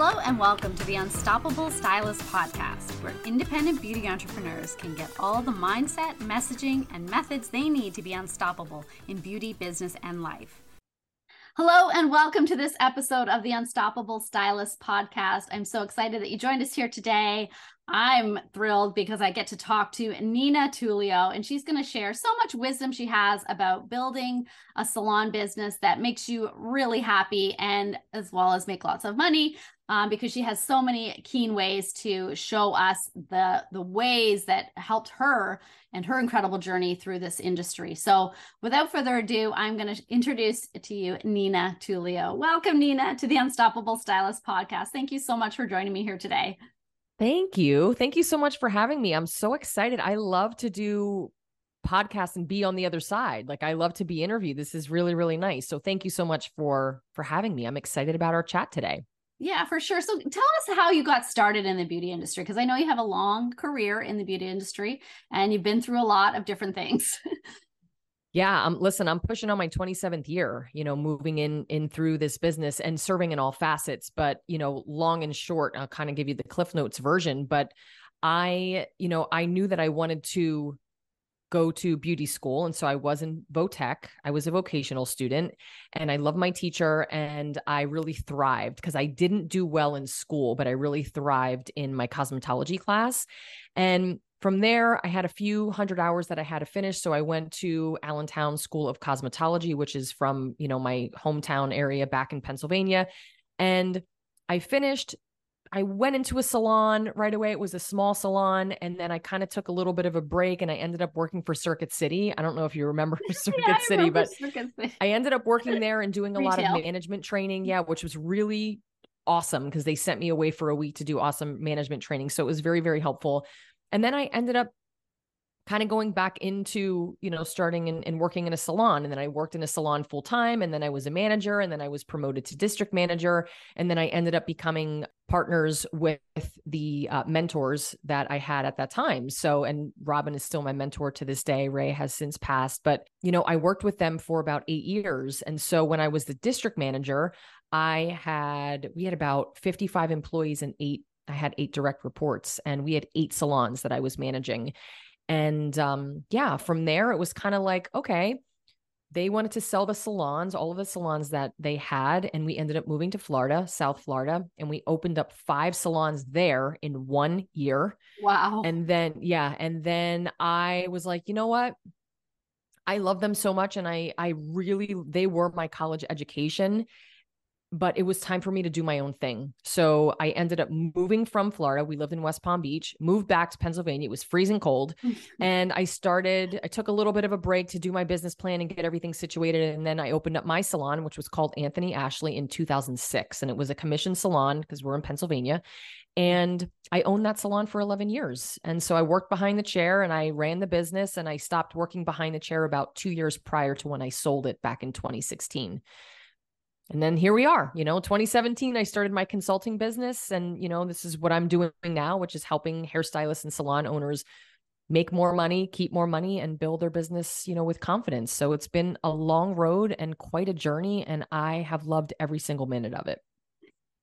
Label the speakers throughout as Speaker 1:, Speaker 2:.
Speaker 1: Hello, and welcome to the Unstoppable Stylist Podcast, where independent beauty entrepreneurs can get all the mindset, messaging, and methods they need to be unstoppable in beauty, business, and life. Hello, and welcome to this episode of the Unstoppable Stylist Podcast. I'm so excited that you joined us here today. I'm thrilled because I get to talk to Nina Tulio, and she's going to share so much wisdom she has about building a salon business that makes you really happy and as well as make lots of money. Um, because she has so many keen ways to show us the the ways that helped her and her incredible journey through this industry. So, without further ado, I'm going to introduce to you Nina Tulio. Welcome, Nina, to the Unstoppable Stylist podcast. Thank you so much for joining me here today.
Speaker 2: Thank you. Thank you so much for having me. I'm so excited. I love to do podcasts and be on the other side. Like I love to be interviewed. This is really really nice. So thank you so much for for having me. I'm excited about our chat today.
Speaker 1: Yeah, for sure. So tell us how you got started in the beauty industry because I know you have a long career in the beauty industry and you've been through a lot of different things.
Speaker 2: Yeah, um, listen, I'm pushing on my 27th year, you know, moving in in through this business and serving in all facets. But you know, long and short, I'll kind of give you the Cliff Notes version. But I, you know, I knew that I wanted to go to beauty school, and so I was in Votech. I was a vocational student, and I love my teacher, and I really thrived because I didn't do well in school, but I really thrived in my cosmetology class, and from there, I had a few hundred hours that I had to finish. So I went to Allentown School of Cosmetology, which is from, you know, my hometown area back in Pennsylvania. And I finished I went into a salon right away. It was a small salon. And then I kind of took a little bit of a break and I ended up working for Circuit City. I don't know if you remember Circuit yeah, City, remember but Circuit City. I ended up working there and doing a Retail. lot of management training. Mm. Yeah, which was really awesome because they sent me away for a week to do awesome management training. So it was very, very helpful. And then I ended up kind of going back into you know starting and, and, working in a salon and then i worked in a salon full time and then i was a manager and then i was promoted to district manager and then i ended up becoming partners with the uh, mentors that i had at that time. So and robin is still my mentor to this day. Ray has since passed but you know i worked with them for about eight years. And so when i was the district manager i had we had about 55 employees and eight I had eight direct reports and we had eight salons that I was managing. And um, yeah, from there, it was kind of like, okay, they wanted to sell the salons, all of the salons that they had. And we ended up moving to Florida, South Florida, and we opened up five salons there in one year.
Speaker 1: Wow.
Speaker 2: And then, yeah. And then I was like, you know what? I love them so much. And I, I really, they were my college education but it was time for me to do my own thing. So I ended up moving from Florida. We lived in West Palm Beach, moved back to Pennsylvania. It was freezing cold. and I started, I took a little bit of a break to do my business plan and get everything situated. And then I opened up my salon, which was called Anthony Ashley in 2006. And it was a commission salon because we're in Pennsylvania. And I owned that salon for 11 years. And so I worked behind the chair and I ran the business and I stopped working behind the chair about two years prior to when I sold it back in 2016 and then here we are you know 2017 i started my consulting business and you know this is what i'm doing now which is helping hairstylists and salon owners make more money keep more money and build their business you know with confidence. So it's been a long road and quite a journey and i have loved every single minute of it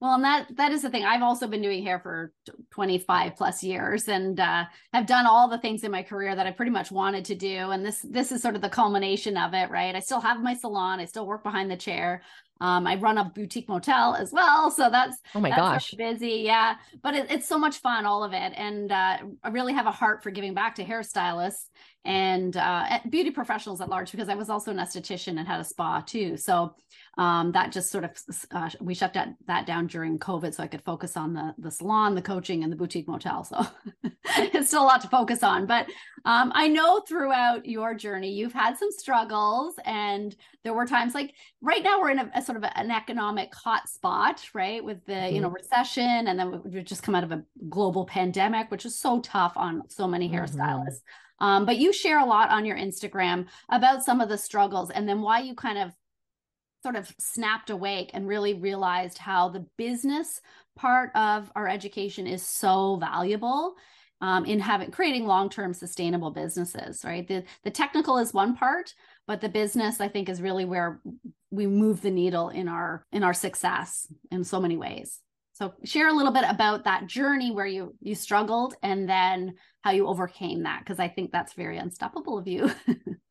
Speaker 1: well, and that that is the thing. I've also been doing hair for 25 plus years and uh, have done all the things in my career that I pretty much wanted to do. And this this is sort of the culmination of it, right? I still have my salon. I still work behind the chair. Um, I run a boutique motel as well, so that's
Speaker 2: oh my
Speaker 1: that's
Speaker 2: gosh,
Speaker 1: busy, yeah. But it, it's so much fun, all of it, and uh, I really have a heart for giving back to hairstylists and uh, beauty professionals at large because I was also an esthetician and had a spa too. So um, that just sort of uh, we shut that that down during COVID, so I could focus on the the salon, the coaching, and the boutique motel. So it's still a lot to focus on, but um, I know throughout your journey you've had some struggles, and there were times like right now we're in a, a sort of an economic hot spot, right, with the mm-hmm. you know mm-hmm. recession, and then we've just come out of a global pandemic, which is so tough on so many mm-hmm. hairstylists. Um, but you share a lot on your Instagram about some of the struggles and then why you kind of sort of snapped awake and really realized how the business part of our education is so valuable um, in having creating long-term sustainable businesses right the the technical is one part but the business i think is really where we move the needle in our in our success in so many ways So share a little bit about that journey where you you struggled and then how you overcame that because I think that's very unstoppable of you.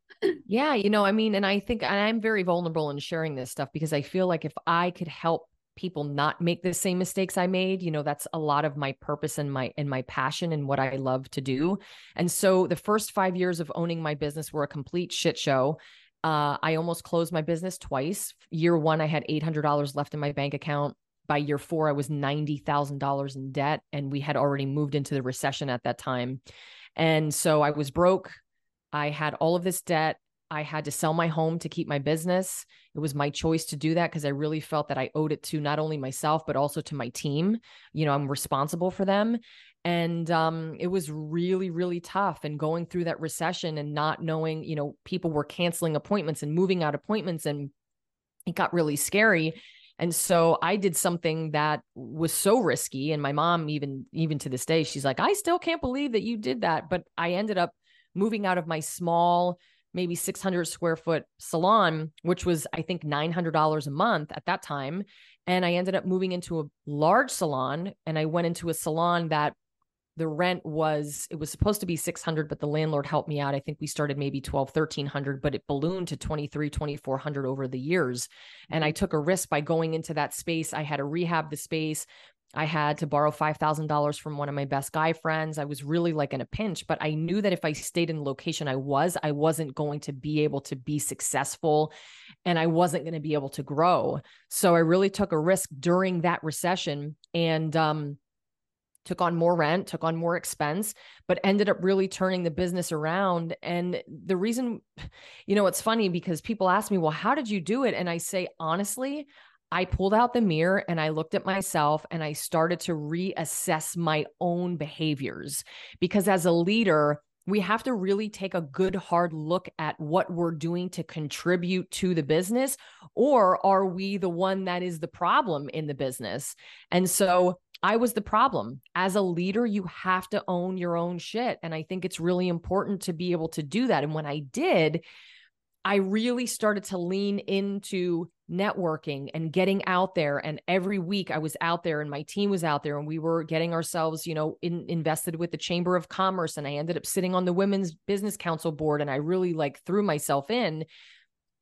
Speaker 2: yeah, you know, I mean, and I think I'm very vulnerable in sharing this stuff because I feel like if I could help people not make the same mistakes I made, you know, that's a lot of my purpose and my and my passion and what I love to do. And so the first 5 years of owning my business were a complete shit show. Uh, I almost closed my business twice. Year one, I had $800 left in my bank account by year four, I was $90,000 in debt, and we had already moved into the recession at that time. And so I was broke. I had all of this debt. I had to sell my home to keep my business. It was my choice to do that because I really felt that I owed it to not only myself, but also to my team. You know, I'm responsible for them. And um, it was really, really tough. And going through that recession and not knowing, you know, people were canceling appointments and moving out appointments. And it got really scary. And so I did something that was so risky. And my mom, even even to this day, she's like, I still can't believe that you did that. But I ended up moving out of my small, maybe 600 square foot salon, which was, I think, $900 a month at that time. And I ended up moving into a large salon. And I went into a salon that the rent was it was supposed to be 600 but the landlord helped me out i think we started maybe 12 1300 but it ballooned to 23 2400 over the years and i mm-hmm. took a risk by going into that space i had to rehab the space I had to borrow $5,000 from one of my best guy friends. I was really like in a pinch, but I knew that if I stayed in the location I was, I wasn't going to be able to be successful and I wasn't going to be able to grow. So I really took a risk during that recession. And um, took on more rent, took on more expense, but ended up really turning the business around. And the reason, you know, it's funny because people ask me, well, how did you do it? And I say, honestly, I pulled out the mirror and I looked at myself and I started to reassess my own behaviors. Because as a leader, we have to really take a good hard look at what we're doing to contribute to the business or are we the one that is the problem in the business and so I was the problem. As a leader, you have to own your own shit. And I think it's really important to be able to do that. And when I did, I really started to lean into networking and getting out there. And every week I was out there and my team was out there and we were getting ourselves, you know, in, invested with the Chamber of Commerce. And I ended up sitting on the Women's Business Council board and I really like threw myself in.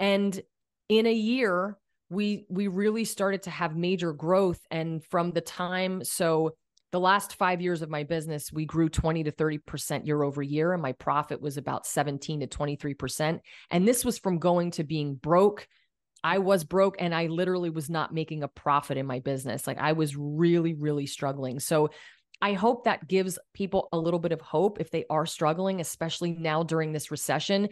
Speaker 2: And in a year, we we really started to have major growth and from the time so the last 5 years of my business we grew 20 to 30% year over year and my profit was about 17 to 23% and this was from going to being broke I was broke and I literally was not making a profit in my business like I was really really struggling so I hope that gives people a little bit of hope if they are struggling, especially now during this recession,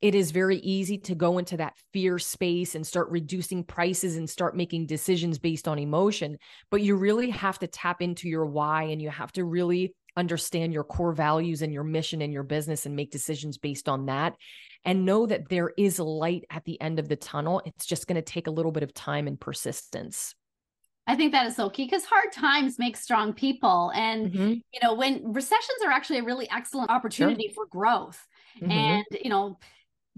Speaker 2: it is very easy to go into that fear space and start reducing prices and start making decisions based on emotion. But you really have to tap into your why and you have to really understand your core values and your mission in your business and make decisions based on that. And know that there is light at the end of the tunnel. It's just going to take a little bit of time and persistence.
Speaker 1: I think that is so key because hard times make strong people. And, mm-hmm. you know, when recessions are actually a really excellent opportunity sure. for growth. Mm-hmm. And, you know,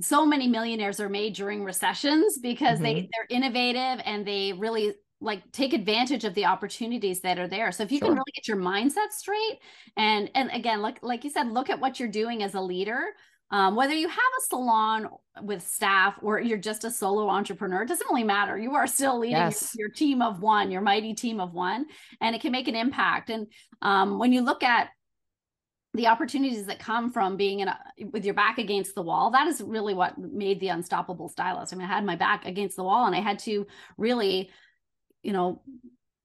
Speaker 1: so many millionaires are made during recessions because mm-hmm. they they're innovative and they really like take advantage of the opportunities that are there. So if you sure. can really get your mindset straight and and again, like like you said, look at what you're doing as a leader. Um, whether you have a salon with staff or you're just a solo entrepreneur, it doesn't really matter. You are still leading yes. your, your, team of one, your mighty team of one, and it can make an impact. And um, when you look at the opportunities that come from being in a, with your back against the wall that is really what made the unstoppable stylist i mean i had my back against the wall and i had to really you know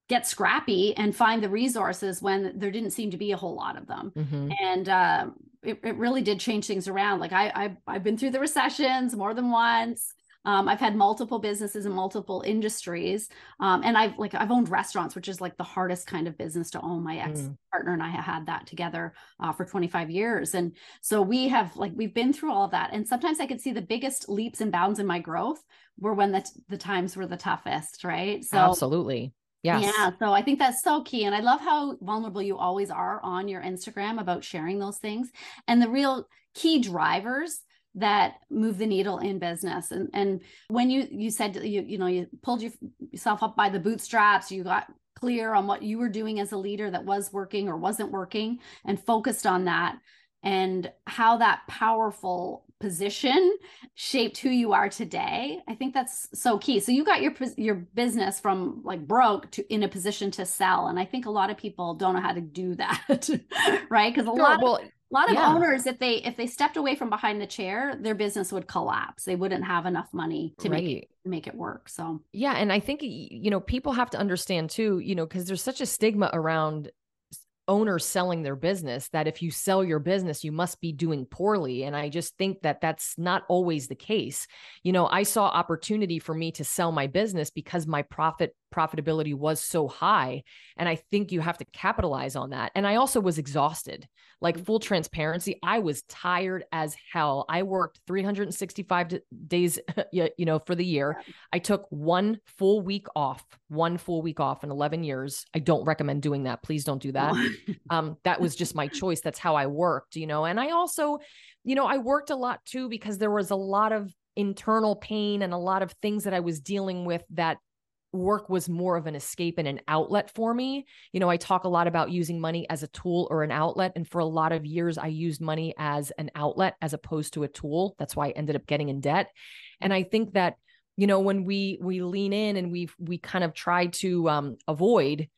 Speaker 1: get scrappy and find the resources when there didn't seem to be a whole lot of them. Mm-hmm. and uh, it, it really did change things around. Like I, I i've been through the recessions more than once um, I've had multiple businesses in multiple industries, um, and I've like I've owned restaurants, which is like the hardest kind of business to own. My ex partner and I had that together uh, for 25 years, and so we have like we've been through all of that. And sometimes I could see the biggest leaps and bounds in my growth were when the the times were the toughest, right?
Speaker 2: So absolutely. Yes.
Speaker 1: Yeah. So I think that's so key. And I love how vulnerable you always are on your Instagram about sharing those things. And the real key drivers that move the needle in business. And and when you you said you you know you pulled yourself up by the bootstraps you got clear on what you were doing as a leader that was working or wasn't working and focused on that and how that powerful position shaped who you are today i think that's so key. So you got your your business from like broke to in a position to sell. And i think a lot of people don't know how to do that right? Because a sure, lot well, of, a lot of yeah. owners if they if they stepped away from behind the chair their business would collapse they wouldn't have enough money to right. make it make it work so
Speaker 2: yeah and i think you know people have to understand too you know because there's such a stigma around owners selling their business that if you sell your business you must be doing poorly and i just think that that's not always the case you know i saw opportunity for me to sell my business because my profit profitability was so high and i think you have to capitalize on that. And i also was exhausted. Like mm. full transparency i was tired as hell. I worked 365 days you know for the year. I took one full week off one full week off in 11 years. I don't recommend doing that. Please don't do that. Um that was just my choice. That's how i worked you know? And i also you know i worked a lot too because there was a lot of internal pain and a lot of things that I was dealing with that work was more of an escape and an outlet for me. You know, I talk a lot about using money as a tool or an outlet. And for a lot of years, I used money as an outlet as opposed to a tool. That's why I ended up getting in debt. And I think that, you know, when we we lean in and we we kind of try to um, avoid,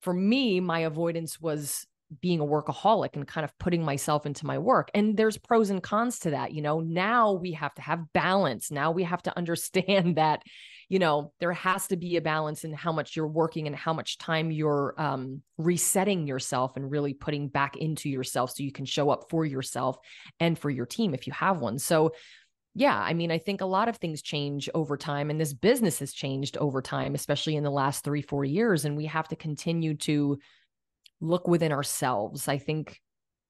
Speaker 2: for me, my avoidance was being a workaholic and kind of putting myself into my work. And there's pros and cons to that. You know, now we have to have balance. Now we have to understand that you know there has to be a balance in how much you're working and how much time you're um, resetting yourself and really putting back into yourself so you can show up for yourself and for your team if you have one so yeah i mean i think a lot of things change over time and this business has changed over time especially in the last three four years and we have to continue to look within ourselves i think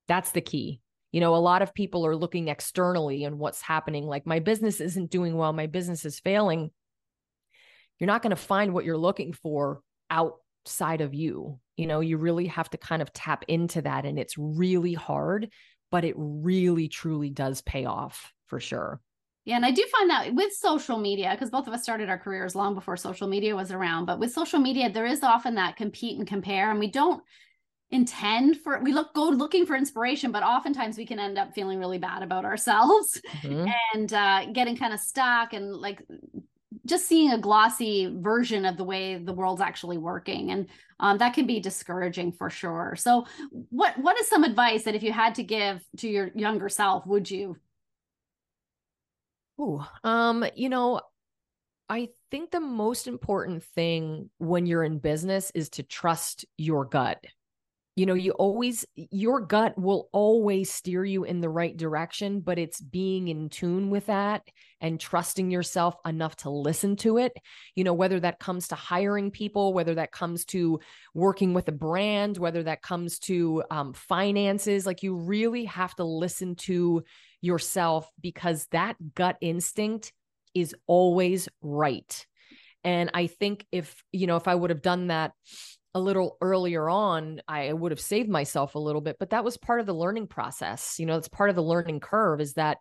Speaker 2: that's the key you know a lot of people are looking externally and what's happening like my business isn't doing well my business is failing you're not going to find what you're looking for outside of you. You know, you really have to kind of tap into that. And it's really hard, but it really, truly does pay off for sure.
Speaker 1: Yeah, and I do find that with social media, because both of us started our careers long before social media was around, but with social media, there is often that compete and compare, and we don't intend for we look go looking for inspiration but oftentimes we can end up feeling really bad about ourselves mm-hmm. and uh getting kind of stuck and like just seeing a glossy version of the way the world's actually working. And um, that can be discouraging for sure. So what what is some advice that if you had to give to your younger self would you?
Speaker 2: Ooh, um you know i think the most important thing when you're in business is to trust your gut you know you always your gut will always steer you in the right direction but it's being in tune with that and trusting yourself enough to listen to it. You know whether that comes to hiring people whether that comes to working with a brand whether that comes to um, finances like you really have to listen to yourself because that gut instinct is always right. And i think if you know if i would have done that a little earlier on, I would have saved myself a little bit, but that was part of the learning process. You know, it's part of the learning curve is that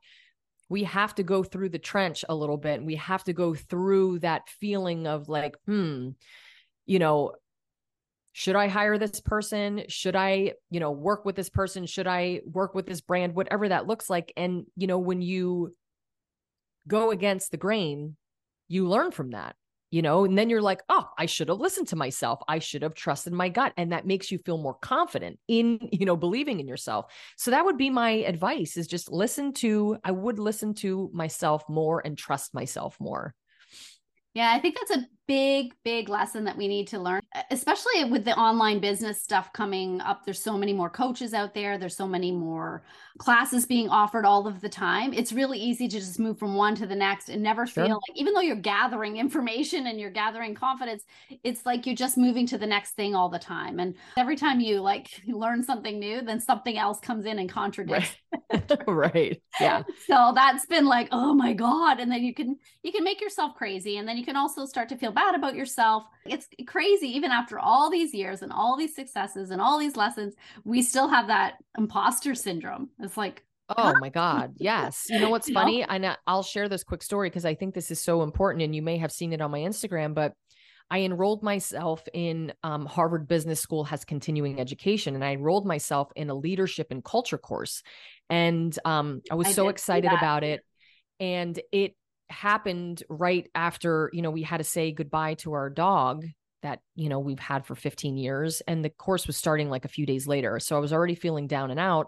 Speaker 2: we have to go through the trench a little bit. And we have to go through that feeling of like, hmm, you know, should I hire this person? Should I, you know, work with this person? Should I work with this brand? Whatever that looks like. And, you know, when you go against the grain, you learn from that you know and then you're like oh i should have listened to myself. I should have trusted my gut. And that makes you feel more confident in you know believing in yourself. So that would be my advice is just listen to i would listen to myself more and trust myself more.
Speaker 1: Yeah i think that's a big big lesson that we need to learn especially with the online business stuff coming up. There's so many more coaches out there. There's so many more classes being offered all of the time. It's really easy to just move from one to the next and never sure. feel like even though you're gathering information and you're gathering confidence it's like you're just moving to the next thing all the time. And every time you like learn something new then something else comes in and contradicts
Speaker 2: right, right. yeah.
Speaker 1: So that's been like oh my god. And then you can you can make yourself crazy and then you can also start to feel bad about yourself. It's crazy, even after all these years and all these successes and all these lessons, we still have that imposter syndrome. It's like,
Speaker 2: Oh my God. Yes. You know what's funny? I know I'll share this quick story because I think this is so important and you may have seen it on my Instagram, but I enrolled myself in um, Harvard Business School has continuing education, and I enrolled myself in a leadership and culture course. And um, I was I so excited about it. And it happened right after, you know, we had to say goodbye to our dog that, you know, we've had for 15 years. And the course was starting like a few days later. So I was already feeling down and out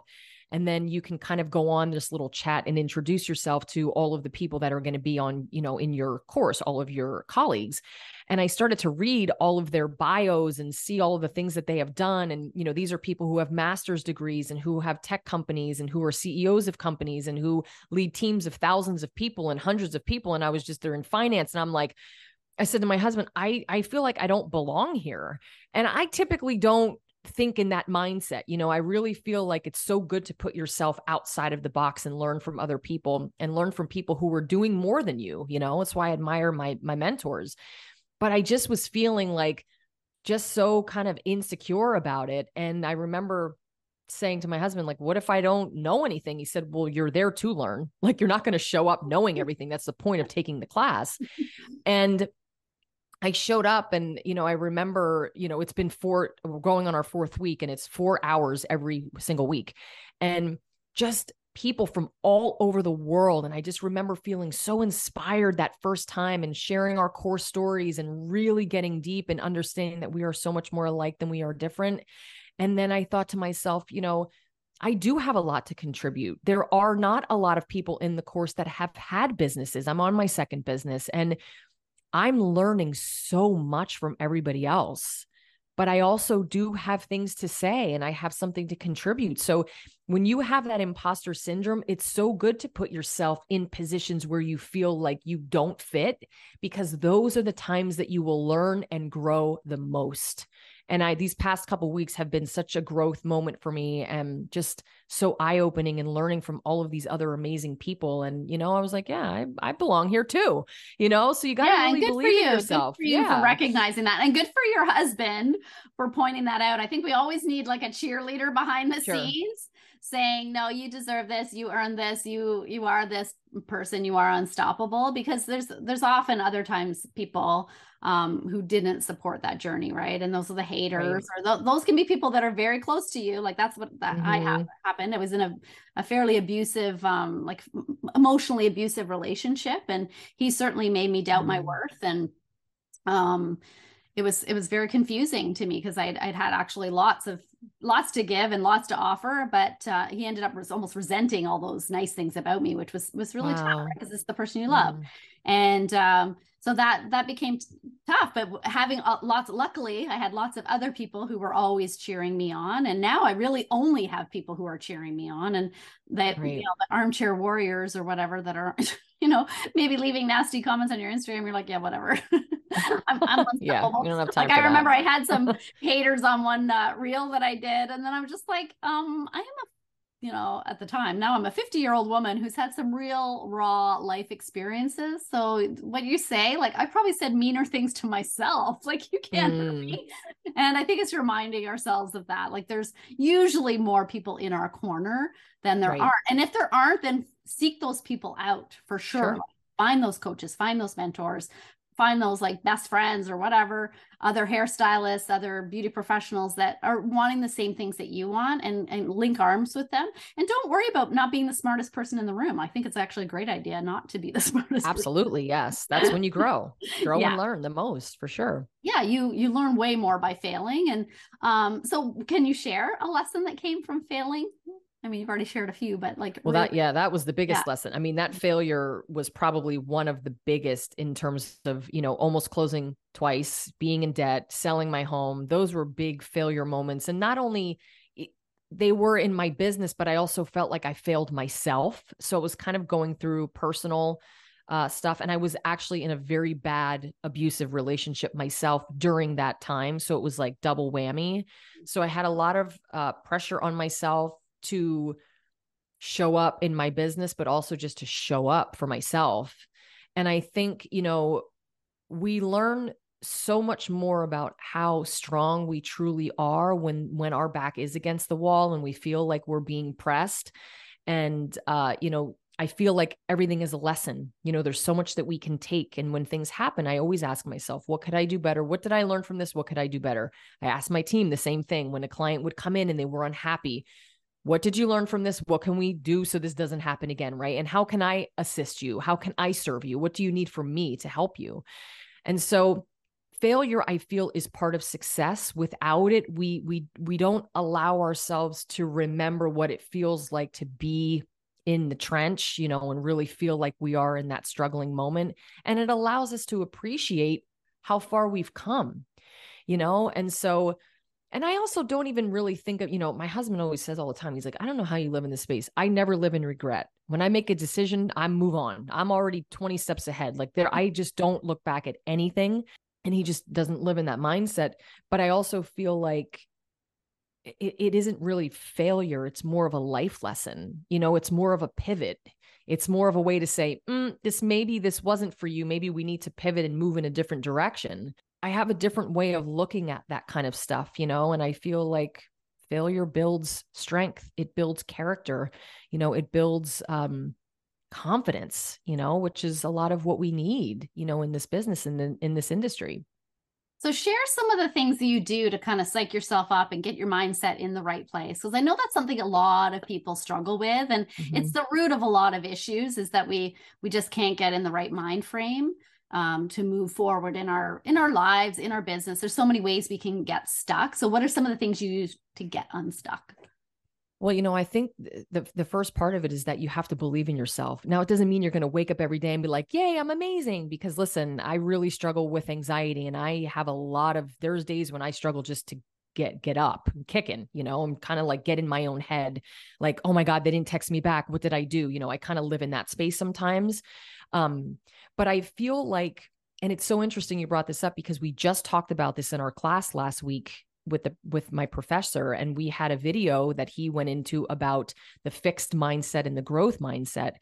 Speaker 2: and then you can kind of go on this little chat and introduce yourself to all of the people that are going to be on you know in your course all of your colleagues. And i started to read all of their bios and see all of the things that they have done. And you know these are people who have master's degrees and who have tech companies and who are ceos of companies and who lead teams of thousands of people and hundreds of people. And i was just there in finance. And i'm like I said to my husband, I I feel like I don't belong here. And I typically don't think in that mindset. You know, I really feel like it's so good to put yourself outside of the box and learn from other people and learn from people who are doing more than you. You know, that's why I admire my my mentors. But I just was feeling like just so kind of insecure about it. And I remember saying to my husband, like, what if I don't know anything? He said, Well, you're there to learn. Like, you're not going to show up knowing everything. That's the point of taking the class. And I showed up and, you know, I remember, you know, it's been four, we're going on our fourth week and it's four hours every single week. And just people from all over the world. And I just remember feeling so inspired that first time and sharing our core stories and really getting deep and understanding that we are so much more alike than we are different. And then I thought to myself, you know, I do have a lot to contribute. There are not a lot of people in the course that have had businesses. I'm on my second business and I'm learning so much from everybody else, but I also do have things to say and I have something to contribute. So when you have that imposter syndrome, it's so good to put yourself in positions where you feel like you don't fit because those are the times that you will learn and grow the most and i these past couple weeks have been such a growth moment for me and just so eye-opening and learning from all of these other amazing people. And you know i was like yeah i, I belong here too you know? So you got to yeah, really believe in yourself
Speaker 1: good for you yeah. for recognizing that. And good for your husband for pointing that out. I think we always need like a cheerleader behind the sure. scenes saying no you deserve this you earn this you you are this person you are unstoppable because there's there's often other times people um who didn't support that journey right and those are the haters right. or th- those can be people that are very close to you like that's what that mm-hmm. i have happened it was in a, a fairly abusive um like emotionally abusive relationship and he certainly made me doubt mm-hmm. my worth and um it was it was very confusing to me because I'd, I'd had actually lots of lots to give and lots to offer but uh, he ended up res- almost resenting all those nice things about me which was was really wow. tough because it's the person you love mm. and um, so that that became tough but having lots luckily i had lots of other people who were always cheering me on and now i really only have people who are cheering me on and that right. you know the armchair warriors or whatever that are you know maybe leaving nasty comments on your instagram you're like yeah whatever I'm, I'm
Speaker 2: yeah, you don't have time.
Speaker 1: Like I
Speaker 2: that.
Speaker 1: remember I had some haters on one uh, reel that I did, and then I'm just like, um, I am a you know, at the time. Now I'm a 50 year old woman who's had some real raw life experiences. So what you say, like I probably said meaner things to myself. Like you can't mm. me. And I think it's reminding ourselves of that. Like there's usually more people in our corner than there right. are. And if there aren't, then seek those people out for sure. sure. Find those coaches, find those mentors, find those like best friends or whatever other hairstylists other beauty professionals that are wanting the same things that you want and, and link arms with them. And don't worry about not being the smartest person in the room. I think it's actually a great idea not to be the smartest
Speaker 2: absolutely person. yes. That's when you grow. Grow yeah. and learn the most for sure.
Speaker 1: Yeah you you learn way more by failing. And um so can you share a lesson that came from failing I mean, you've already shared a few, but like,
Speaker 2: well, really, that, yeah, that was the biggest yeah. lesson. I mean, that failure was probably one of the biggest in terms of, you know, almost closing twice, being in debt, selling my home. Those were big failure moments. And not only they were in my business, but I also felt like I failed myself. So it was kind of going through personal uh, stuff. And I was actually in a very bad abusive relationship myself during that time. So it was like double whammy. So I had a lot of uh, pressure on myself to show up in my business, but also just to show up for myself. And I think, you know, we learn so much more about how strong we truly are when when our back is against the wall and we feel like we're being pressed and uh you know I feel like everything is a lesson. You know, there's so much that we can take. And when things happen, I always ask myself, what could I do better? What did I learn from this? What could I do better? I ask my team the same thing. When a client would come in and they were unhappy, what did you learn from this? What can we do so this doesn't happen again? Right. And how can I assist you? How can I serve you? What do you need from me to help you? And so failure i feel is part of success without it we we we don't allow ourselves to remember what it feels like to be in the trench, you know, and really feel like we are in that struggling moment. And it allows us to appreciate how far we've come, you know? And so, and I also don't even really think of, you know, my husband always says all the time, he's like, I don't know how you live in this space. I never live in regret. When I make a decision, I move on. I'm already 20 steps ahead. Like there, I just don't look back at anything. And he just doesn't live in that mindset. But I also feel like it, it isn't really failure it's more of a life lesson you know it's more of a pivot it's more of a way to say mm, this maybe this wasn't for you maybe we need to pivot and move in a different direction i have a different way of looking at that kind of stuff you know and i feel like failure builds strength it builds character you know it builds um confidence you know which is a lot of what we need you know in this business and in, in this industry
Speaker 1: so share some of the things that you do to kind of psych yourself up and get your mindset in the right place. Because I know that's something a lot of people struggle with. And mm-hmm. it's the root of a lot of issues is that we we just can't get in the right mind frame um, to move forward in our in our lives, in our business. There's so many ways we can get stuck. So what are some of the things you use to get unstuck?
Speaker 2: Well, you know, I think the the first part of it is that you have to believe in yourself. Now, it doesn't mean you're going to wake up every day and be like, "Yay, I'm amazing." Because listen, I really struggle with anxiety, and I have a lot of. There's days when I struggle just to get get up, kicking. You know, I'm kind of like get in my own head, like, "Oh my God, they didn't text me back. What did I do?" You know, I kind of live in that space sometimes. Um, but I feel like, and it's so interesting you brought this up because we just talked about this in our class last week with the with my professor and we had a video that he went into about the fixed mindset and the growth mindset.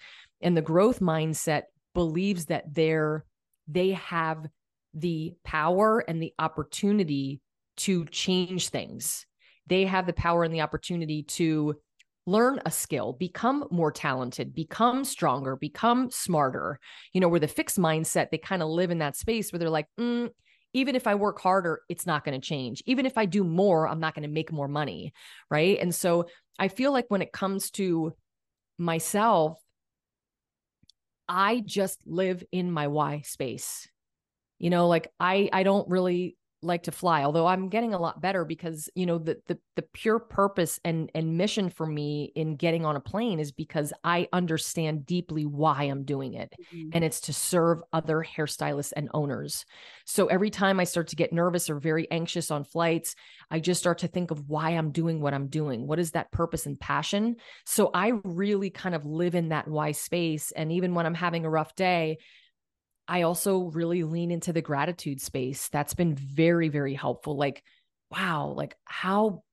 Speaker 2: And the growth mindset believes that they're they have the power and the opportunity to change things. They have the power and the opportunity to learn a skill, become more talented, become stronger, become smarter. You know, where the fixed mindset, they kind of live in that space where they're like, mm, even if I work harder, it's not going to change. Even if I do more, I'm not going to make more money. Right. And so I feel like when it comes to myself, I just live in my why space. You know, like I I don't really like to fly although i'm getting a lot better because you know the the, the pure purpose and and mission for me in getting on a plane is because i understand deeply why i'm doing it mm-hmm. and it's to serve other hairstylists and owners. So every time i start to get nervous or very anxious on flights i just start to think of why i'm doing what i'm doing. What is that purpose and passion? So i really kind of live in that why space and even when i'm having a rough day I also really lean into the gratitude space. That's been very, very helpful. Like, wow, like how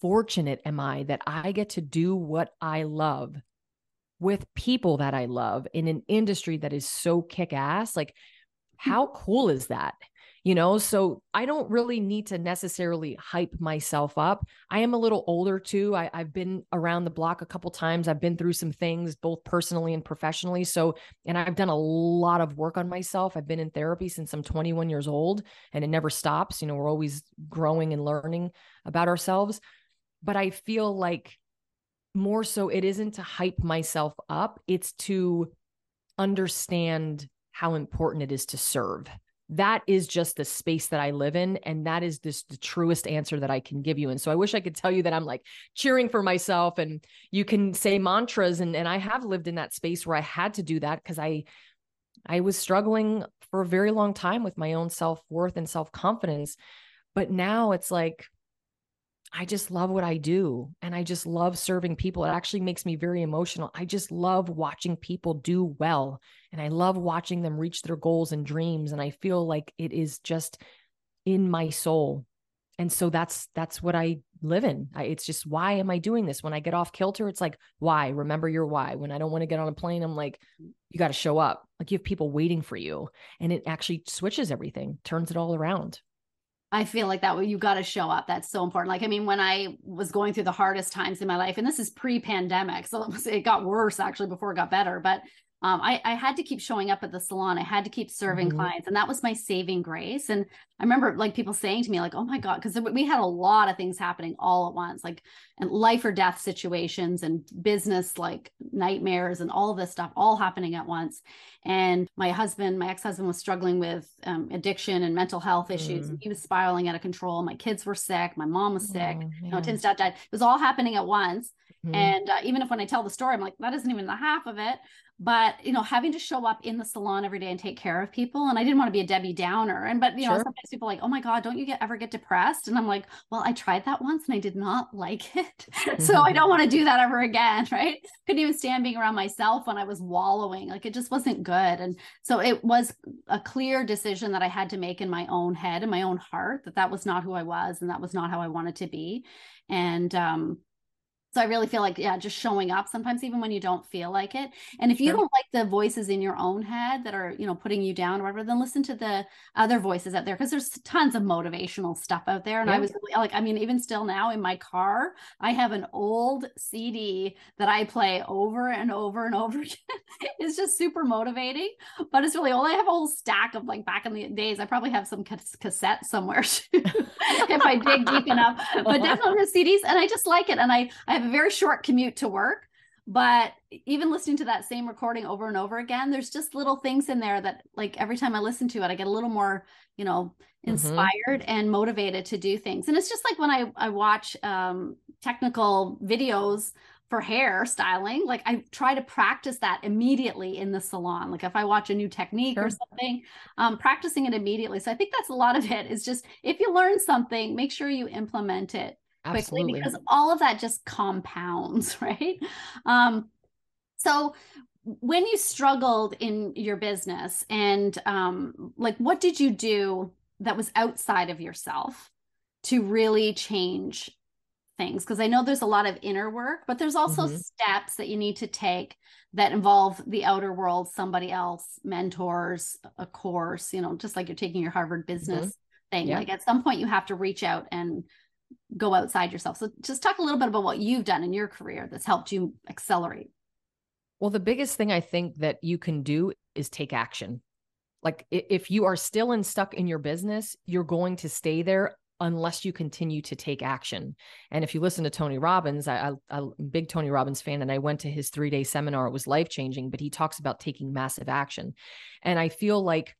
Speaker 2: fortunate am I that I get to do what I love with people that I love in an industry that is so kick ass? Like, hmm. how cool is that? You know so i don't really need to necessarily hype myself up. I am a little older too. I, have been around the block a couple times. I've been through some things both personally and professionally. So and i've done a lot of work on myself. I've been in therapy since i'm 21 years old and it never stops. You know we're always growing and learning about ourselves. But i feel like more so it isn't to hype myself up. It's to understand how important it is to serve that is just the space that I live in. And that is this the truest answer that I can give you. And so I wish I could tell you that I'm like cheering for myself and you can say mantras. And, and I have lived in that space where I had to do that because I I was struggling for a very long time with my own self-worth and self-confidence. But now it's like I just love what I do and I just love serving people. It actually makes me very emotional. I just love watching people do well and I love watching them reach their goals and dreams and I feel like it is just in my soul. And so that's that's what I live in. I, it's just why am I doing this? When I get off kilter, it's like why? Remember your why. When I don't want to get on a plane, I'm like you got to show up. Like you have people waiting for you and it actually switches everything, turns it all around.
Speaker 1: I feel like that way you got to show up. That's so important. Like, I mean, when I was going through the hardest times in my life, and this is pre pandemic, so it, got worse actually before it got better, but um, I, I, had to keep showing up at the salon. I had to keep serving mm-hmm. clients, and that was my saving grace. And I remember like people saying to me, like, "Oh my god," because we had a lot of things happening all at once, like and life or death situations and business like nightmares and all this stuff all happening at once. And my husband, my ex-husband, was struggling with um, addiction and mental health issues. Mm. He was spiraling out of control. My kids were sick. My mom was sick. Oh, you know, Tim's dad died. It was all happening at once. Mm. And uh, even if when I tell the story, I'm like, that isn't even the half of it but you know having to show up in the salon every day and take care of people and i didn't want to be a debbie downer and but you sure. know sometimes people like oh my god don't you get ever get depressed? And i'm like well i tried that once and i did not like it so i don't want to do that ever again right? Couldn't even stand being around myself when i was wallowing like it just wasn't good and so it was a clear decision that i had to make in my own head and my own heart that that was not who i was and that was not how i wanted to be and um so I really feel like, yeah, just showing up sometimes, even when you don't feel like it. And if you sure. don't like the voices in your own head that are, you know, putting you down or whatever, then listen to the other voices out there because there's tons of motivational stuff out there. And yeah. I was really, like, I mean, even still now in my car, I have an old CD that I play over and over and over again. it's just super motivating, but it's really old. I have a whole stack of like back in the days. I probably have some cassette somewhere if I dig deep enough, but definitely the CDs. And I just like it. And I, I have have a very short commute to work but even listening to that same recording over and over again there's just little things in there that like every time i listen to it i get a little more you know mm-hmm. inspired mm-hmm. and motivated to do things and it's just like when i i watch um technical videos for hair styling like i try to practice that immediately in the salon like if i watch a new technique sure. or something um, practicing it immediately so i think that's a lot of it is just if you learn something make sure you implement it Absolutely. quickly because all of that just compounds, right? Um, so when you struggled in your business and um, like what did you do that was outside of yourself to really change things because i know there's a lot of inner work but there's also mm-hmm. steps that you need to take that involve the outer world somebody else mentors a course you know just like you're taking your harvard mm-hmm. business mm-hmm. thing yeah. like at some point you have to reach out and go outside yourself. So just talk a little bit about what you've done in your career that's helped you accelerate.
Speaker 2: Well, the biggest thing I think that you can do is take action. Like if you are still and stuck in your business, you're going to stay there unless you continue to take action. And if you listen to Tony Robbins, I, I, I'm a big Tony Robbins fan, and I went to his three day seminar. It was life changing, but he talks about taking massive action. And I feel like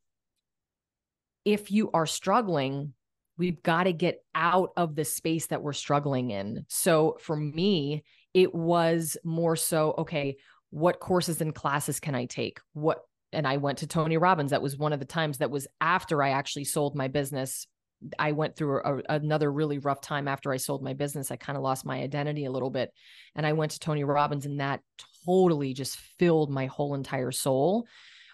Speaker 2: if you are struggling, we've got to get out of the space that we're struggling in. So for me, it was more so okay, what courses and classes can I take? What and I went to Tony Robbins. That was one of the times that was after I actually sold my business. I went through a, another really rough time after I sold my business. I kind of lost my identity a little bit. And I went to Tony Robbins, and that totally just filled my whole entire soul.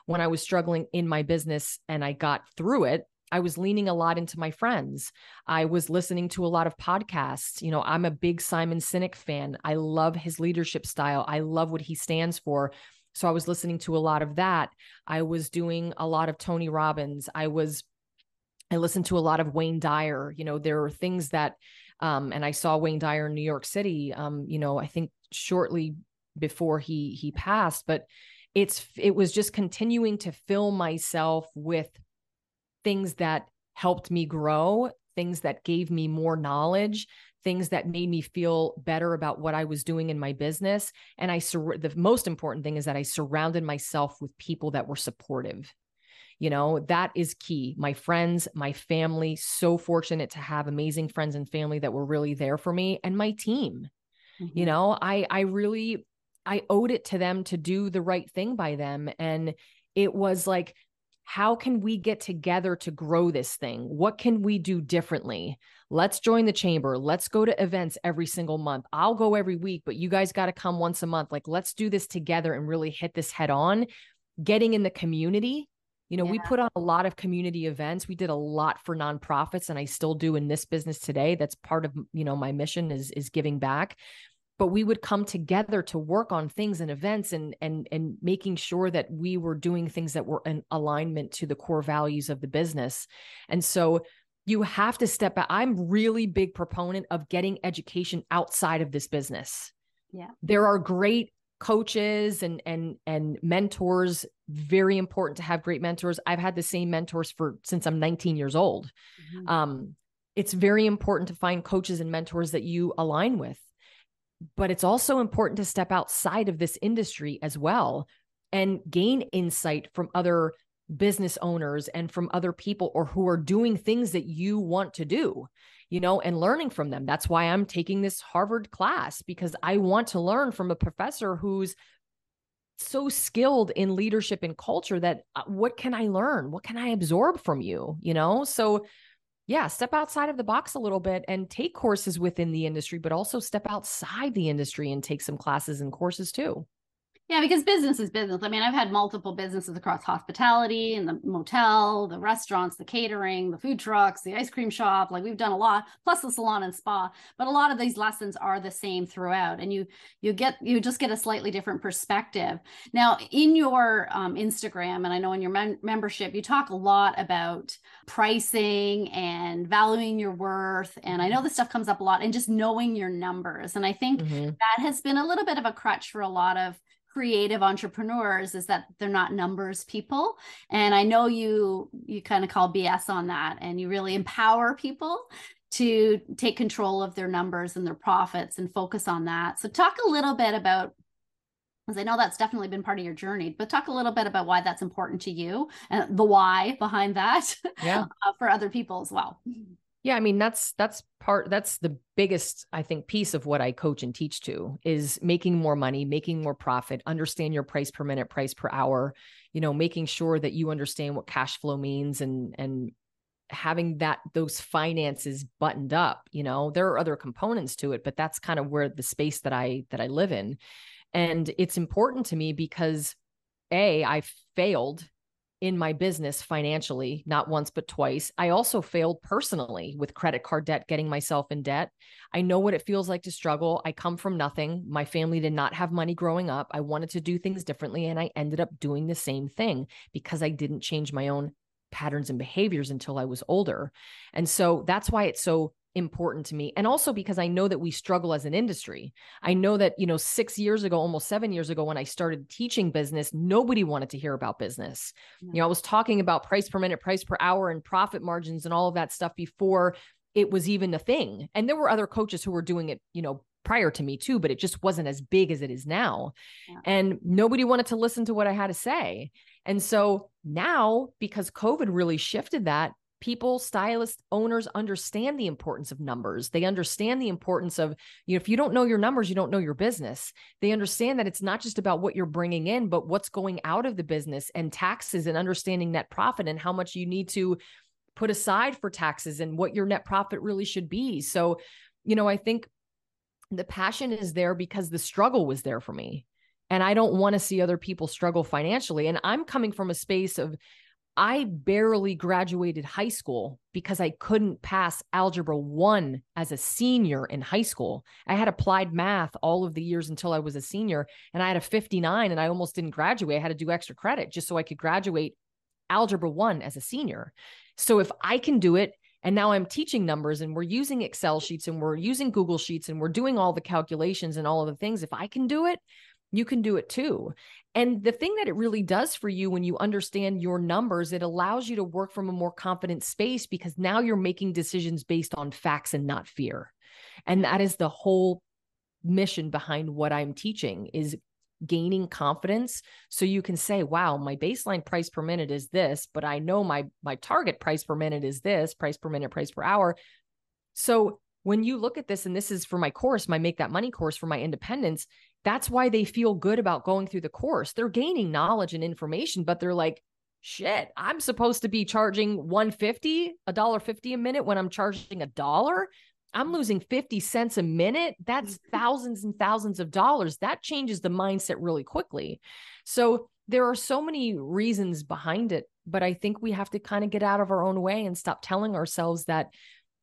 Speaker 2: When I was struggling in my business and I got through it, I was leaning a lot into my friends. I was listening to a lot of podcasts. You know, I'm a big Simon Sinek fan. I love his leadership style. I love what he stands for. So I was listening to a lot of that. I was doing a lot of Tony Robbins. I was I listened to a lot of Wayne Dyer. You know, there are things that um and I saw Wayne Dyer in New York City um you know, I think shortly before he he passed, but it's it was just continuing to fill myself with things that helped me grow, things that gave me more knowledge, things that made me feel better about what I was doing in my business. And I, sur- the most important thing is that I surrounded myself with people that were supportive. You know, that is key. My friends, my family, so fortunate to have amazing friends and family that were really there for me and my team. Mm-hmm. You know, I I really I owed it to them to do the right thing by them and it was like how can we get together to grow this thing? What can we do differently? Let's join the chamber. Let's go to events every single month. I'll go every week, but you guys got to come once a month. Like, let's do this together and really hit this head on. Getting in the community. You know, yeah. we put on a lot of community events. We did a lot for nonprofits and I still do in this business today. That's part of, you know, my mission is is giving back but we would come together to work on things and events and and and making sure that we were doing things that were in alignment to the core values of the business and so you have to step back. I'm really big proponent of getting education outside of this business.
Speaker 1: Yeah.
Speaker 2: There are great coaches and and and mentors very important to have great mentors i've had the same mentors for since i'm 19 years old mm-hmm. um it's very important to find coaches and mentors that you align with but it's also important to step outside of this industry as well and gain insight from other business owners and from other people or who are doing things that you want to do you know and learning from them. That's why i'm taking this harvard class because i want to learn from a professor who's so skilled in leadership and culture that uh, what can i learn? What can i absorb from you you know? So yeah, step outside of the box a little bit and take courses within the industry, but also step outside the industry and take some classes and courses too.
Speaker 1: Yeah, because business is business. I mean, I've had multiple businesses across hospitality and the motel, the restaurants, the catering, the food trucks, the ice cream shop. Like we've done a lot, plus the salon and spa. But a lot of these lessons are the same throughout, and you you get you just get a slightly different perspective. Now, in your um, Instagram, and I know in your mem- membership, you talk a lot about pricing and valuing your worth. And I know this stuff comes up a lot, and just knowing your numbers. And I think mm-hmm. that has been a little bit of a crutch for a lot of creative entrepreneurs is that they're not numbers people and i know you you kind of call bs on that and you really empower people to take control of their numbers and their profits and focus on that so talk a little bit about because I know that's definitely been part of your journey, but talk a little bit about why that's important to you and the why behind that
Speaker 2: yeah.
Speaker 1: uh, for other people as well.
Speaker 2: Yeah, I mean that's that's part that's the biggest I think piece of what I coach and teach to is making more money, making more profit, understand your price per minute, price per hour, you know, making sure that you understand what cash flow means and and having that those finances buttoned up, you know. There are other components to it, but that's kind of where the space that I that I live in. And it's important to me because a I failed in my business financially, not once, but twice. I also failed personally with credit card debt, getting myself in debt. I know what it feels like to struggle. I come from nothing. My family did not have money growing up. I wanted to do things differently, and I ended up doing the same thing because I didn't change my own patterns and behaviors until I was older. And so that's why it's so important to me and also because i know that we struggle as an industry. I know that you know 6 years ago almost 7 years ago when i started teaching business nobody wanted to hear about business. You know i was talking about price per minute price per hour and profit margins and all of that stuff before it was even a thing. And there were other coaches who were doing it you know prior to me too but it just wasn't as big as it is now. Yeah. and nobody wanted to listen to what i had to say. And so now because covid really shifted that people stylists owners understand the importance of numbers. They understand the importance of you know if you don't know your numbers you don't know your business. They understand that it's not just about what you're bringing in but what's going out of the business and taxes and understanding net profit and how much you need to put aside for taxes and what your net profit really should be. So you know i think the passion is there because the struggle was there for me. And I don't want to see other people struggle financially. And I'm coming from a space of I barely graduated high school because I couldn't pass algebra one as a senior in high school. I had applied math all of the years until I was a senior, and I had a 59 and I almost didn't graduate. I had to do extra credit just so I could graduate algebra one as a senior. So if I can do it, and now I'm teaching numbers and we're using Excel sheets and we're using Google Sheets and we're doing all the calculations and all of the things. If I can do it, you can do it too. And the thing that it really does for you when you understand your numbers, it allows you to work from a more confident space because now you're making decisions based on facts and not fear. And that is the whole mission behind what I'm teaching is gaining confidence so you can say wow my baseline price per minute is this but i know my my target price per minute is this price per minute price per hour so when you look at this and this is for my course my make that money course for my independents that's why they feel good about going through the course. They're gaining knowledge and information, but they're like, shit, I'm supposed to be charging 150, a dollar 50 a minute when I'm charging a dollar. I'm mm. losing 50 cents a minute. That's thousands and thousands of dollars. That changes the mindset really quickly. So there are so many reasons behind it, but I think we have to kind of get out of our own way and stop telling ourselves that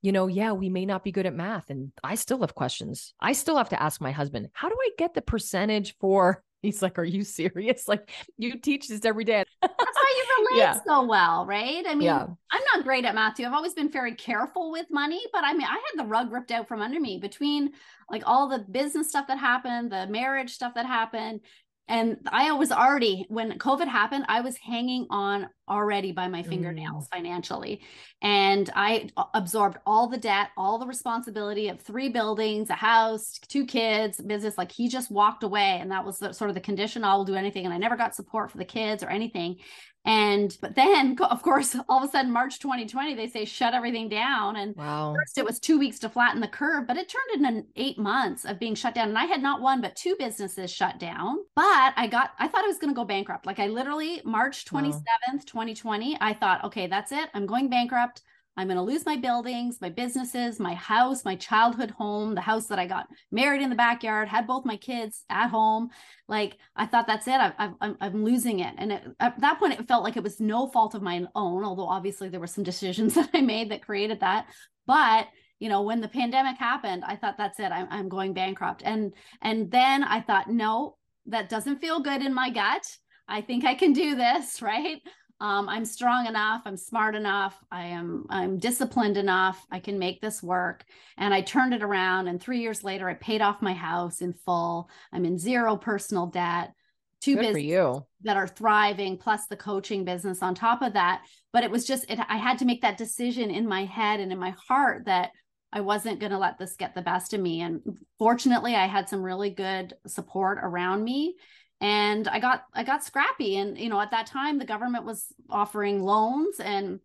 Speaker 2: you know, yeah, we may not be good at math and I still have questions. I still have to ask my husband, how do I get the percentage for He's like, Are you serious? Like, you teach this every day.
Speaker 1: That's why you relate
Speaker 2: Yeah.
Speaker 1: so well, right? I mean,
Speaker 2: Yeah.
Speaker 1: I'm not great at math too. I've always been very careful with money, but I mean, I had the rug ripped out from under me between like all the business stuff that happened, the marriage stuff that happened. And I was already, when COVID happened, I was hanging on already by my fingernails mm. financially. And I absorbed all the debt, all the responsibility of three buildings, a house, two kids, business. Like he just walked away. And that was the, sort of the condition I will do anything. And I never got support for the kids or anything. And, but then, of course, all of a sudden, March 2020, they say shut everything down. And
Speaker 2: Wow.
Speaker 1: First, it was two weeks to flatten the curve, but it turned into eight months of being shut down. And I had not one, but two businesses shut down. But I got, I thought I was going to go bankrupt. Like I literally, March
Speaker 2: Wow.
Speaker 1: 27th, 2020, I thought, okay, that's it. I'm going bankrupt. I'm going to lose my buildings, my businesses, my house, my childhood home, the house that I got married in the backyard, had both my kids at home. Like I thought, that's it. I, I'm losing it. And it, at that point, it felt like it was no fault of my own, although obviously there were some decisions that I made that created that. But you know, when the pandemic happened, I thought, that's it. I'm, I'm going bankrupt. And and then I thought, no, that doesn't feel good in my gut. I think I can do this, right? um, i'm strong enough i'm smart enough i am i'm disciplined enough i can make this work and i turned it around and three years later i paid off my house in full i'm in zero personal debt two
Speaker 2: Good
Speaker 1: businesses that are thriving plus the coaching business on top of that but it was just it, i had to make that decision in my head and in my heart that i wasn't going to let this get the best of me and fortunately i had some really good support around me and i got i got scrappy and you know at that time the government was offering loans and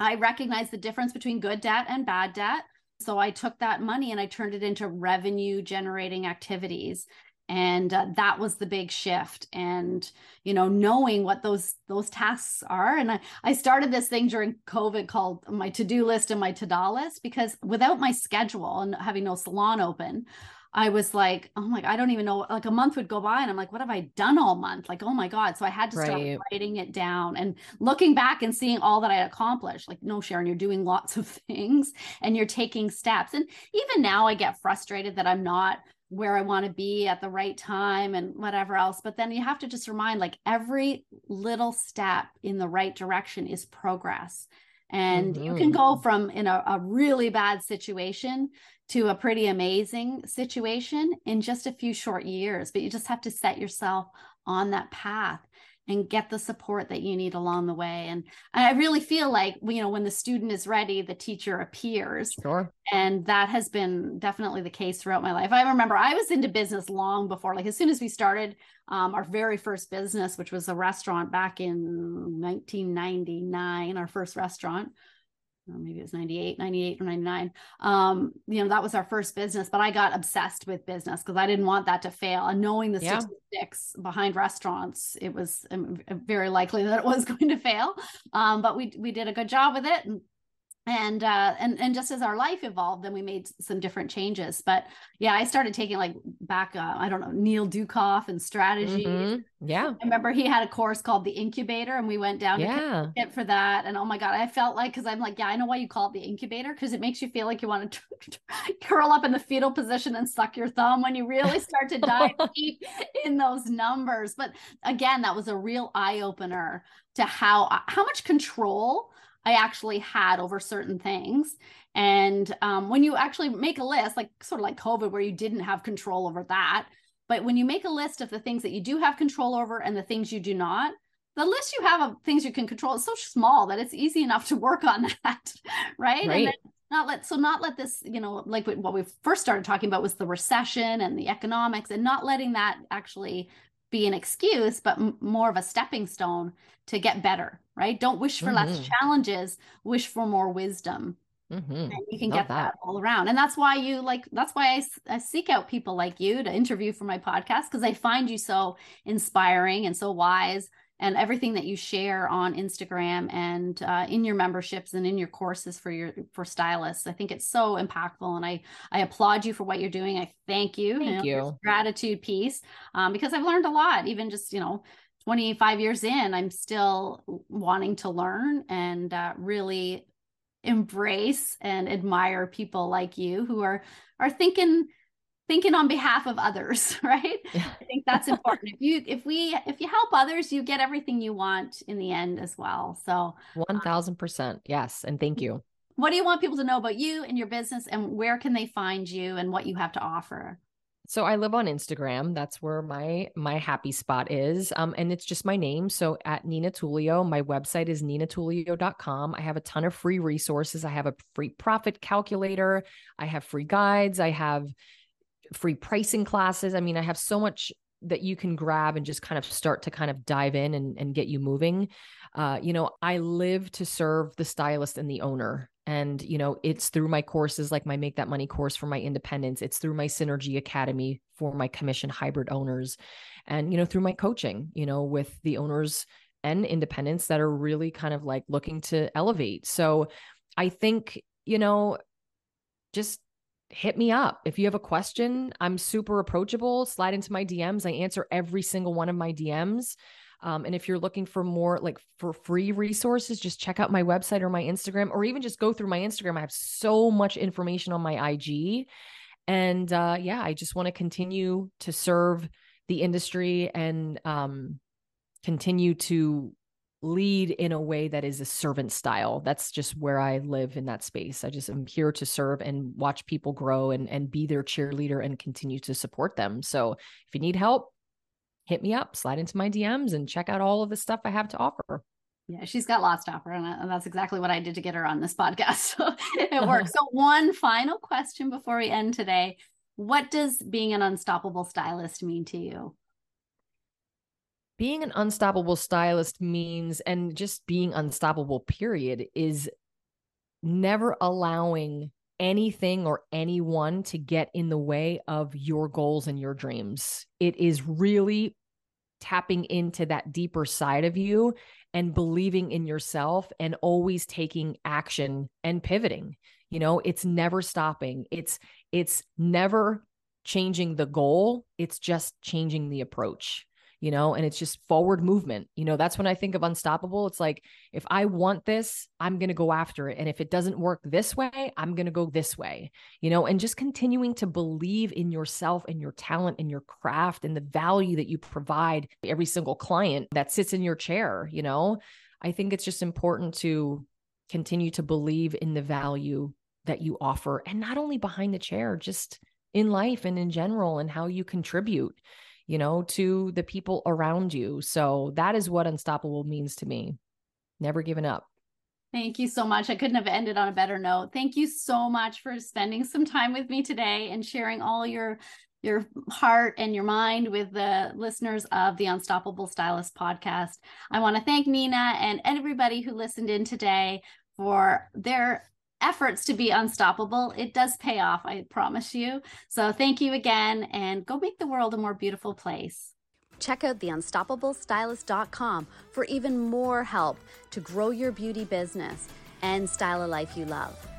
Speaker 1: i recognized the difference between good debt and bad debt so i took that money and i turned it into revenue generating activities and uh, that was the big shift and you know knowing what those those tasks are and I, I started this thing during covid called my to-do list and my to-do list because without my schedule and having no salon open I was like, oh my, I don't even know. Like a month would go by, and I'm like, what have I done all month? Like, oh my God. So I had to start
Speaker 2: Right.
Speaker 1: writing it down and looking back and seeing all that I accomplished. Like, no, Sharon, you're doing lots of things and you're taking steps. And even now, I get frustrated that I'm not where I want to be at the right time and whatever else. But then you have to just remind like every little step in the right direction is progress. And you can go mm-hmm. from in a, a really bad situation to a pretty amazing situation in just a few short years. But you just have to set yourself on that path and get the support that you need along the way. And I really feel like, you know, when the student is ready, the teacher appears
Speaker 2: Sure.
Speaker 1: and that has been definitely the case throughout my life i remember i was into business long before like as soon as we started um, our very first business which was a restaurant back in 1999 our first restaurant maybe it was 98 98 or 99 um you know that was our first business but i got obsessed with business because i didn't want that to fail. And knowing the
Speaker 2: Yeah.
Speaker 1: statistics behind restaurants it was um, very likely that it was going to fail. Um but we we did a good job with it and and uh and and just as our life evolved then we made some different changes but yeah i started taking like back uh, i don't know neil ducoff and strategy
Speaker 2: Mhm. Yeah.
Speaker 1: i remember he had a course called the incubator and we went down to
Speaker 2: Yeah.
Speaker 1: for that and oh my god i felt like because i'm like yeah i know why you call it the incubator because it makes you feel like you want to curl up in the fetal position and suck your thumb when you really start to dive deep in those numbers but again that was a real eye-opener to how how much control i actually had over certain things and um, when you actually make a list like sort of like covid where you didn't have control over that but when you make a list of the things that you do have control over and the things you do not the list you have of things you can control is so small that it's easy enough to work on that right,
Speaker 2: Right.
Speaker 1: and then not let so not let this you know like what we first started talking about was the recession and the economics and not letting that actually be an excuse but m- more of a stepping stone to get better right don't wish for less
Speaker 2: Mhm.
Speaker 1: challenges wish for more wisdom
Speaker 2: hmm
Speaker 1: and you can
Speaker 2: Love
Speaker 1: get that.
Speaker 2: that.
Speaker 1: all around and that's why you like that's why I seek out people like you to interview for my podcast because i find you so inspiring and so wise and everything that you share on instagram and uh, in your memberships and in your courses for your for stylists i think it's so impactful and i i applaud you for what you're doing i thank you
Speaker 2: Thank
Speaker 1: there's
Speaker 2: you.
Speaker 1: gratitude piece um, because i've learned a lot even just you know 25 years in i'm still wanting to learn and uh, really embrace and admire people like you who are are thinking thinking on behalf of others right i think that's important if you if we if you help others you get everything you want in the end as well so
Speaker 2: 1000% yes and thank you
Speaker 1: what do you want people to know about you and your business and where can they find you and what you have to offer
Speaker 2: so I live on Instagram. That's where my my happy spot is. Um, and it's just my name. So at Nina Tulio, my website is ninatulio.com. I have a ton of free resources. I have a free profit calculator. I have free guides. I have free pricing classes. I mean, I have so much that you can grab and just kind of start to kind of dive in and, and get you moving. Uh, you know, I live to serve the stylist and the owner. And, you know, it's through my courses like my Make That Money course for my independents, it's through my Synergy Academy for my commission hybrid owners, and, you know, through my coaching, you know, with the owners and independents that are really kind of like looking to elevate. So I think, you know, just hit me up. If you have a question, I'm super approachable. Slide into my DMs. I answer every single one of my DMs. Um, and if you're looking for more like for free resources, just check out my website or my Instagram, or even just go through my Instagram. I have so much information on my IG. And uh, yeah, I just want to continue to serve the industry and um, continue to lead in a way that is a servant style. That's just where I live in that space. I just am here to serve and watch people grow and and be their cheerleader and continue to support them. So if you need help, hit me up, slide into my DMs and check out all of the stuff I have to offer.
Speaker 1: Yeah, she's got lots to offer, and that's exactly what I did to get her on this podcast. So it works. so, one final question before we end today: What does being an unstoppable stylist mean to you?
Speaker 2: Being an unstoppable stylist means, and just being unstoppable, period, is never allowing anything or anyone to get in the way of your goals and your dreams. It is really tapping into that deeper side of you and believing in yourself and always taking action and pivoting. You know, it's never stopping. It's it's never changing the goal, it's just changing the approach you know, and it's just forward movement. You know, that's when I think of unstoppable. It's like, if I want this, I'm going to go after it. And if it doesn't work this way, I'm going to go this way, you know, and just continuing to believe in yourself and your talent and your craft and the value that you provide every single client that sits in your chair, you know. I think it's just important to continue to believe in the value that you offer and not only behind the chair, just in life and in general and how you contribute you know, to the people around you. So that is what unstoppable means to me. Never giving up.
Speaker 1: Thank you so much. I couldn't have ended on a better note. Thank you so much for spending some time with me today and sharing all your your heart and your mind with the listeners of the Unstoppable Stylist podcast. I want to thank Nina and everybody who listened in today for their efforts to be unstoppable, it does pay off, I promise you. So thank you again and go make the world a more beautiful place.
Speaker 3: Check out theunstoppablestylist.com for even more help to grow your beauty business and style a life you love.